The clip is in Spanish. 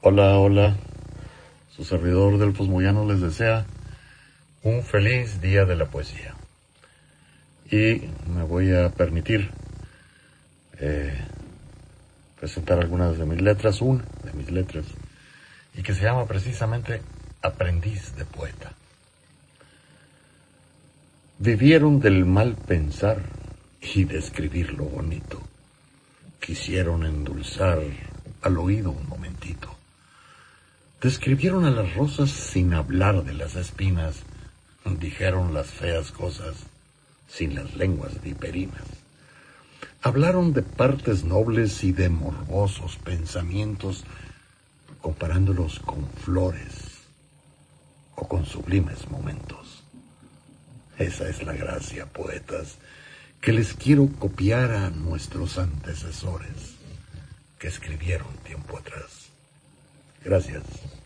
Hola, hola. Su servidor del Posmoyano les desea un feliz día de la poesía. Y me voy a permitir eh, presentar algunas de mis letras, una de mis letras, y que se llama precisamente Aprendiz de Poeta. Vivieron del mal pensar y de escribir lo bonito. Quisieron endulzar al oído momentito. Describieron a las rosas sin hablar de las espinas. Dijeron las feas cosas sin las lenguas viperinas. Hablaron de partes nobles y de morbosos pensamientos, comparándolos con flores o con sublimes momentos. Esa es la gracia, poetas, que les quiero copiar a nuestros antecesores que escribieron tiempo atrás. Gracias.